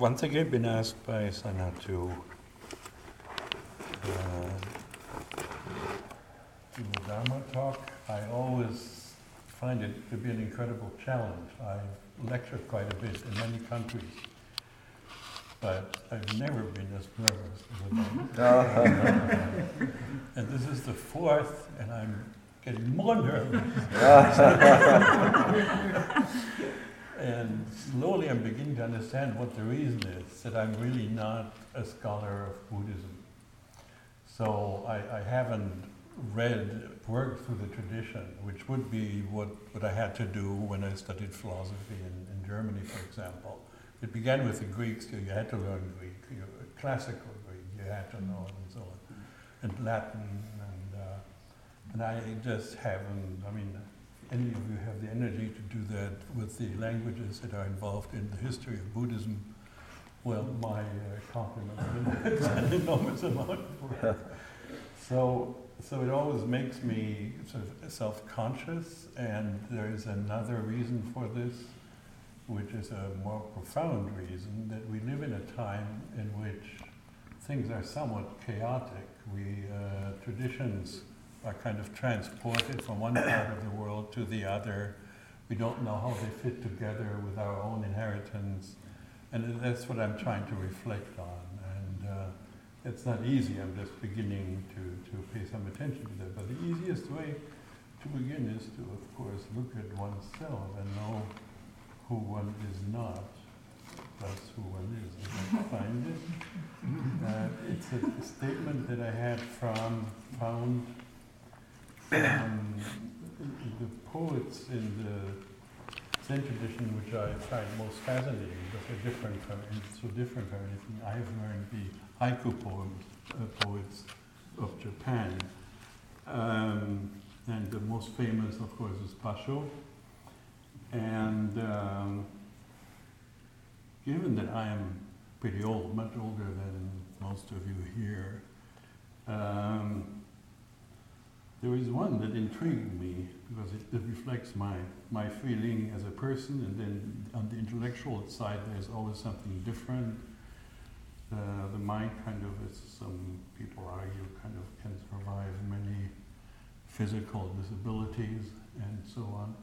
once again I've been asked by Sana to uh, do a Dharma talk. I always find it to be an incredible challenge. I've lectured quite a bit in many countries, but I've never been as nervous as And this is the fourth, and I'm getting more nervous. and slowly I'm beginning to understand what the reason is, that I'm really not a scholar of Buddhism. So I, I haven't read, worked through the tradition, which would be what, what I had to do when I studied philosophy in, in Germany, for example. It began with the Greeks, you, had to learn Greek, you, classical Greek, you had to know and so on, and Latin, and, uh, and I just haven't, I mean, any of you have the energy to do that with the languages that are involved in the history of Buddhism, well, my uh, compliment. it's an enormous amount of work. So, so it always makes me sort of self-conscious, and there is another reason for this, which is a more profound reason, that we live in a time in which things are somewhat chaotic. We, uh, traditions are kind of transported from one part of the world to the other. We don't know how they fit together with our own inheritance. And that's what I'm trying to reflect on. And uh, it's not easy. I'm just beginning to, to pay some attention to that. But the easiest way to begin is to, of course, look at oneself and know who one is not, That's who one is. And I find it. Uh, it's a statement that I had from, found um, the poets in the Zen tradition, which I find most fascinating, because they're different from, so different from anything I have learned, the haiku poems, uh, poets of Japan. Um, and the most famous, of course, is Basho. And um, given that I am pretty old, much older than most of you here, um, there is one that intrigued me because it, it, reflects my, my feeling as a person, and then on the intellectual side, there's always something different. Uh, the mind kind of, as some people argue, kind of can survive many physical disabilities and so on.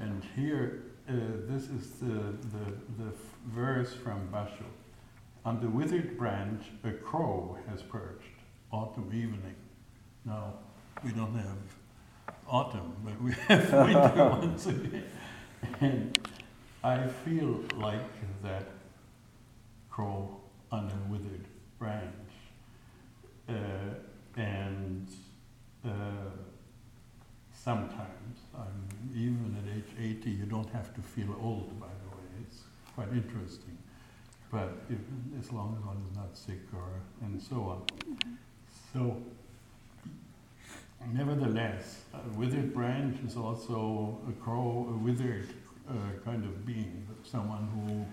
And here, uh, this is the, the, the verse from Basho. On the withered branch, a crow has perched, autumn evening. Now, we don't have autumn, but we have winter once again. And I feel like that crow on a withered branch. Uh, and uh, sometimes, I'm, even at age 80, you don't have to feel old, by the way. It's quite interesting. But if, as long as one is not sick or, and so on. So Nevertheless, a withered branch is also a crow, a withered uh, kind of being, someone who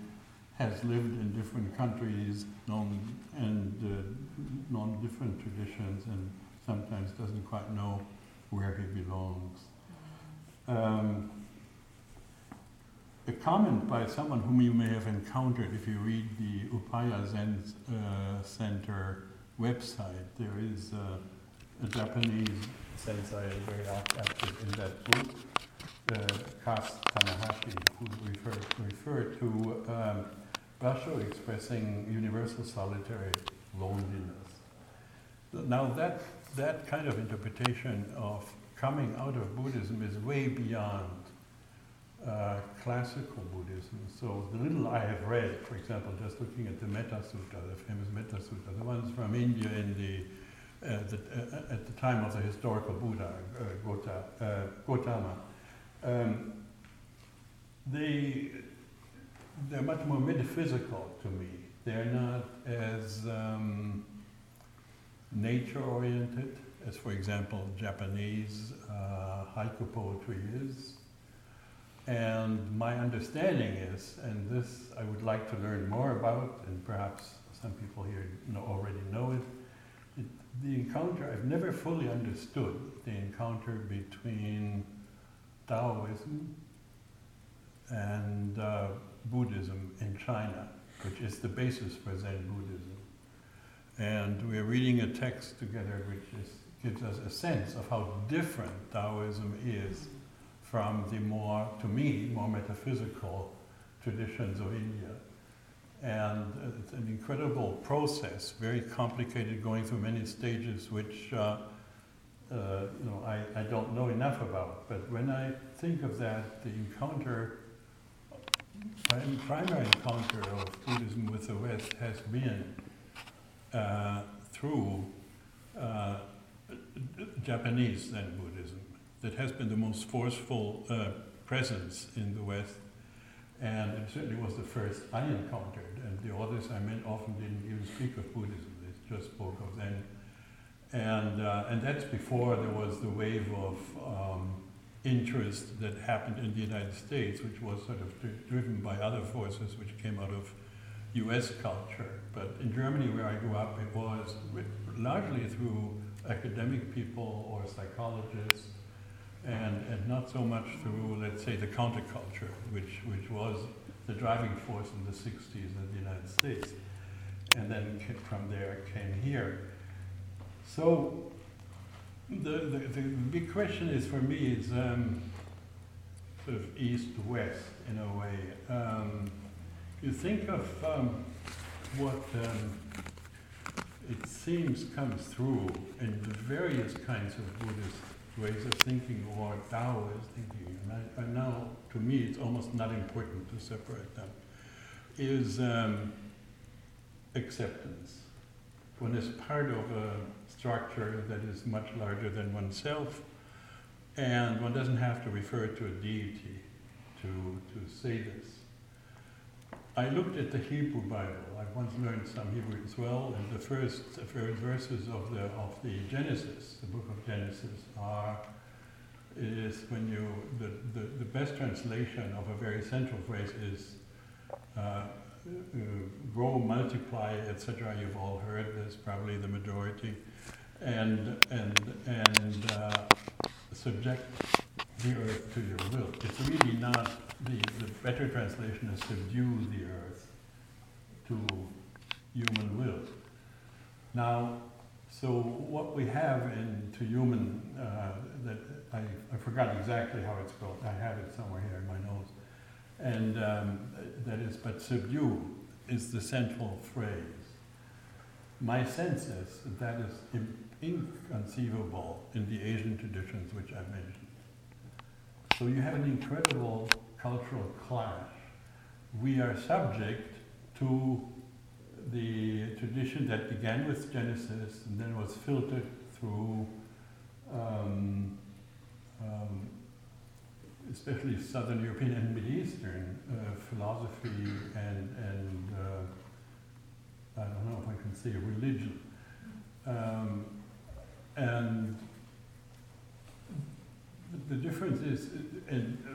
has lived in different countries, known and uh, known different traditions, and sometimes doesn't quite know where he belongs. Um, a comment by someone whom you may have encountered if you read the Upaya Zen uh, Center website. There is a Japanese sensei is very active in that book, uh, Kaz Tanahashi, who referred, to um, Basho expressing universal solitary loneliness. Now that, that kind of interpretation of coming out of Buddhism is way beyond uh, classical Buddhism. So the little I have read, for example, just looking at the Metta Sutta, the famous Metta Sutta, the ones from India in the the, uh, at the time of the historical Buddha, uh, Gota, Gotama, um, they, they're much more metaphysical to me. They're not as um, nature oriented as, for example, Japanese uh, haiku poetry is. And my understanding is, and this I would like to learn more about, and perhaps some people here know, already know it, the encounter, I've never fully understood the encounter between Taoism and uh, Buddhism in China. which is the basis for Zen Buddhism. And we're reading a text together which is, gives us a sense of how different Taoism is from the more, to me, more metaphysical traditions of India. And it's an incredible process, very complicated, going through many stages, which uh, uh, you know I, I don't know enough about. But when I think of that, the encounter, primary encounter of Buddhism with the West has been uh, through uh, Japanese Zen Buddhism. That has been the most forceful uh, presence in the West and it certainly was the first I encountered. The authors I met often didn't even speak of Buddhism, they just spoke of Zen. And, uh, and that's before there was the wave of um, interest that happened in the United States, which was sort of driven by other forces which came out of US culture. But in Germany, where I grew up, it was largely through academic people or psychologists and, and not so much through, let's say, the counterculture, which, which was the driving force in the 60s in the United States. And then from there came here. So the, the, the big question is for me is um, sort of east-west in a way. Um, you think of um, what um, it seems comes through in the various kinds of Buddhist ways of thinking or Taoist thinking, and, now to me it's almost not important to separate them, is um, acceptance. One is part of a structure that is much larger than oneself, and one doesn't have to refer to a deity to, to say this. I looked at the Hebrew Bible. I once learned some Hebrew as well, and the first, verses of the of the Genesis, the book of Genesis, are is when you the, the, the best translation of a very central phrase is uh, uh, grow, multiply, etc. You've all heard this, probably the majority, and and and uh, subject the earth to your will. It's really not the, the better translation is subdue the earth to human will. Now, so what we have in to human, uh, that I, I forgot exactly how it's spelled. I have it somewhere here in my notes. And um, that is, but subdue is the central phrase. My sense is that that is inconceivable in the Asian traditions which I mentioned. So you have an incredible cultural clash. We are subject to the tradition that began with Genesis and then was filtered through, um, um, especially Southern European and Middle Eastern uh, philosophy and, and uh, I don't know if I can say religion. Um, and the difference is,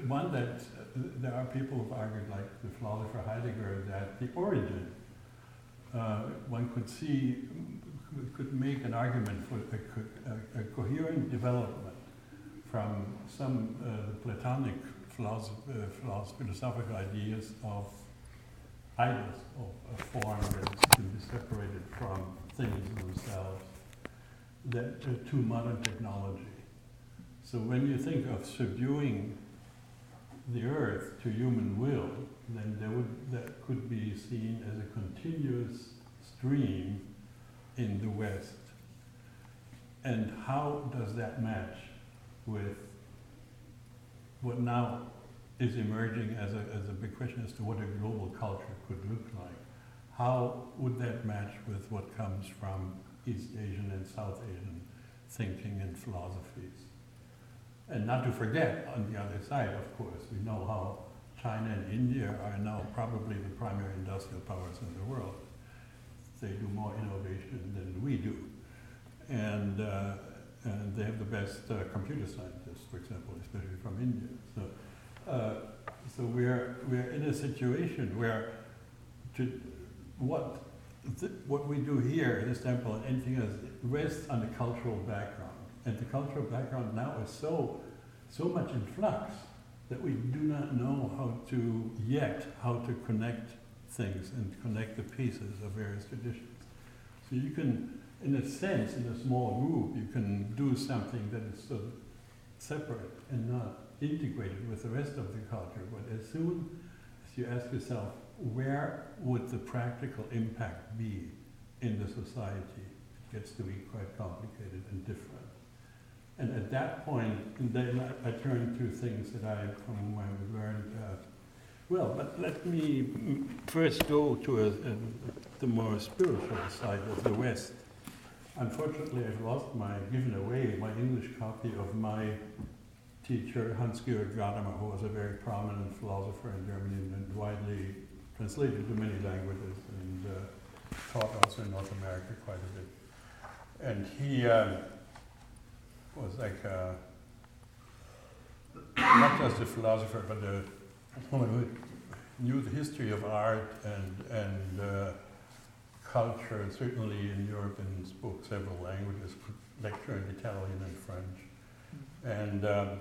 one that there are people who've argued, like the philosopher Heidegger, that the origin, uh, one could see, could make an argument for a, a, a coherent development from some uh, Platonic philosoph- uh, philosophical ideas of idols, of a form that can be separated from things themselves, that, uh, to modern technology. So when you think of subduing the earth to human will, then would, that could be seen as a continuous stream in the West. And how does that match with what now is emerging as a, as a big question as to what a global culture could look like? How would that match with what comes from East Asian and South Asian thinking and philosophies? And not to forget, on the other side, of course, we know how China and India are now probably the primary industrial powers in the world. They do more innovation than we do. And, uh, and they have the best uh, computer scientists, for example, especially from India. So, uh, so we're, we're in a situation where to, what, th- what we do here in this temple and anything else rests on the cultural background. The cultural background now is so, so much in flux that we do not know how to, yet, how to connect things and connect the pieces of various traditions. So you can, in a sense, in a small group, you can do something that is sort of separate and not integrated with the rest of the culture. But as soon as you ask yourself, where would the practical impact be in the society, it gets to be quite complicated and different. And at that point, then I, I turn to things that I, from whom I learned. Uh, well, but let me first go to a, a, the more spiritual side of the West. Unfortunately, I've lost my, given away my English copy of my teacher, Hans-Georg Gadamer, who was a very prominent philosopher in Germany and widely translated to many languages and uh, taught also in North America quite a bit. And he uh, was like a, not just a philosopher, but a woman who knew the history of art and, and uh, culture, certainly in Europe, and spoke several languages, lectured in Italian and French. And um,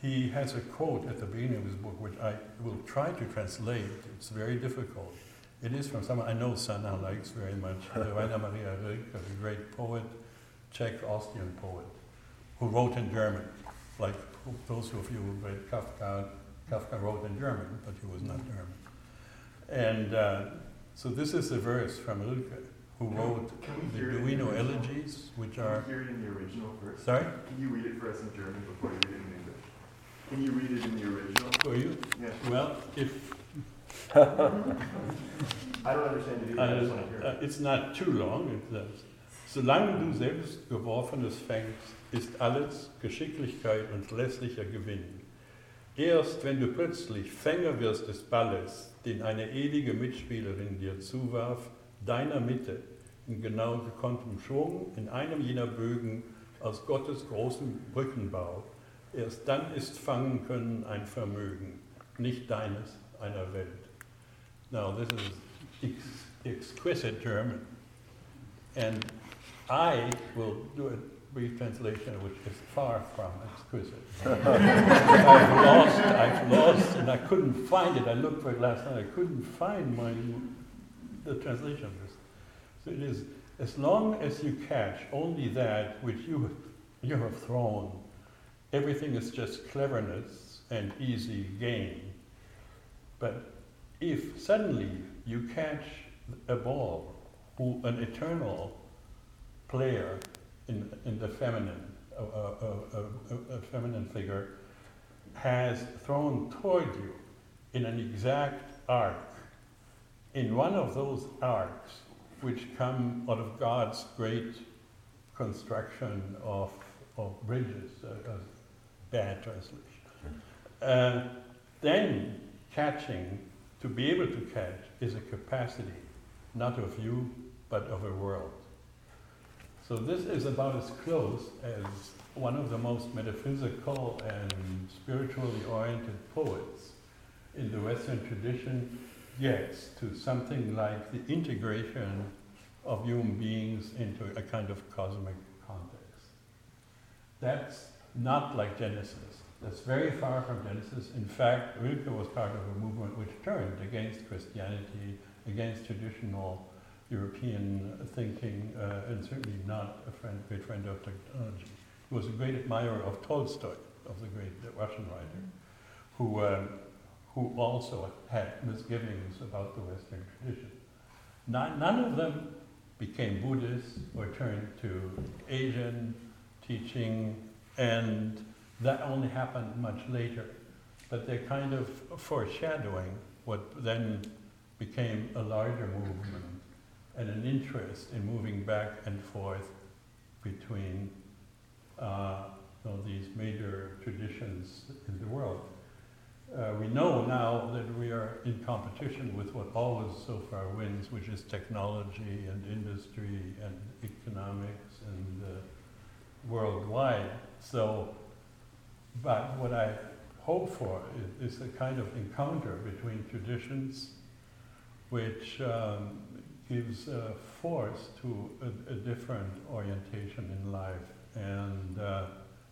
he has a quote at the beginning of his book, which I will try to translate. It's very difficult. It is from someone I know Sanna likes very much, Rainer Maria Rilke, a great poet, Czech Austrian poet, who wrote in German, like those of you who read Kafka. Kafka wrote in German, but he was not German. And uh, so this is a verse from Rilke, who wrote the Duino elegies, which can are. Can you hear it in the original first? Sorry? Can you read it for us in German before you read it in English? Can you read it in the original? For you? Yeah. Well, if I don't understand it either. I just want to hear uh, it. it's not too long, it says. Solange du selbst Geworfenes fängst, ist alles Geschicklichkeit und lässlicher Gewinn. Erst wenn du plötzlich Fänger wirst des Balles, den eine ewige Mitspielerin dir zuwarf, deiner Mitte, in genau gekonntem Schwung, in einem jener Bögen aus Gottes großem Brückenbau, erst dann ist Fangen können ein Vermögen, nicht deines, einer Welt. Now, this is ex exquisite German, and I will do a brief translation, which is far from exquisite. I've lost, I've lost, and I couldn't find it. I looked for it last night. I couldn't find my the translation of this. So it is as long as you catch only that which you you have thrown, everything is just cleverness and easy gain. But if suddenly you catch a ball, who an eternal player in, in the feminine, a, a, a, a, feminine figure, has thrown toward you in an exact arc, in one of those arcs which come out of God's great construction of, of bridges, uh, a bad translation. Uh, then catching, to be able to catch, is a capacity, not of you, but of a world. So this is about as close as one of the most metaphysical and spiritually oriented poets in the Western tradition gets to something like the integration of human beings into a kind of cosmic context. That's not like Genesis. That's very far from Genesis. In fact, Rilke was part of a movement which turned against Christianity, against traditional European thinking, uh, and certainly not a friend, great friend of technology. He was a great admirer of Tolstoy, of the great Russian writer, who, um, who also had misgivings about the Western tradition. None, none of them became Buddhists or turned to Asian teaching, and that only happened much later. But they're kind of foreshadowing what then became a larger movement and an interest in moving back and forth between uh, you know, these major traditions in the world. Uh, we know now that we are in competition with what always so far wins, which is technology and industry and economics and uh, worldwide. So, but what I hope for is, is, a kind of encounter between traditions which um, gives uh, force to a, a, different orientation in life. And uh,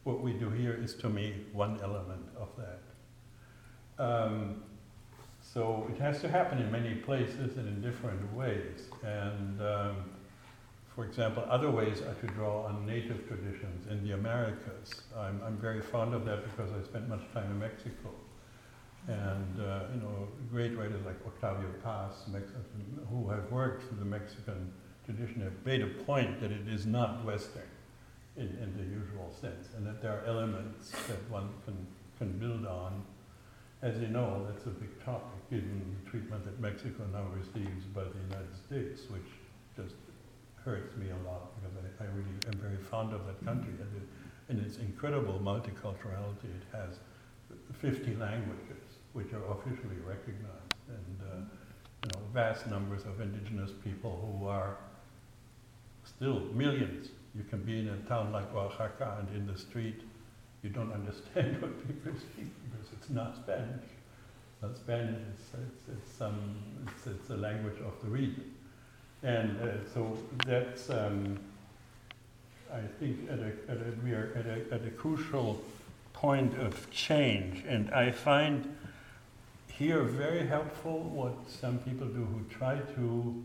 what we do here is, to me, one element of that. Um, so it has to happen in many places and in different ways. And um, for example, other ways are to draw on native traditions in the Americas. I'm, I'm very fond of that because I spent much time in Mexico. And, uh, you know, great writers like Octavio Paz, Mexican, who have worked through the Mexican tradition, have made a point that it is not Western in, in the usual sense, and that there are elements that one can, can build on. As you know, that's a big topic, given the treatment that Mexico now receives by the United States, which just hurts me a lot because I, I really am very fond of that country and, it, and its incredible multiculturality. It has 50 languages which are officially recognized and uh, you know, vast numbers of indigenous people who are still millions. You can be in a town like Oaxaca and in the street you don't understand what people speak because it's not Spanish. Not Spanish, it's, it's, it's, some, it's, it's a language of the region. And uh, so that's, um, I think, at a, at a, we are at a, at a crucial point of change. And I find here very helpful what some people do who try to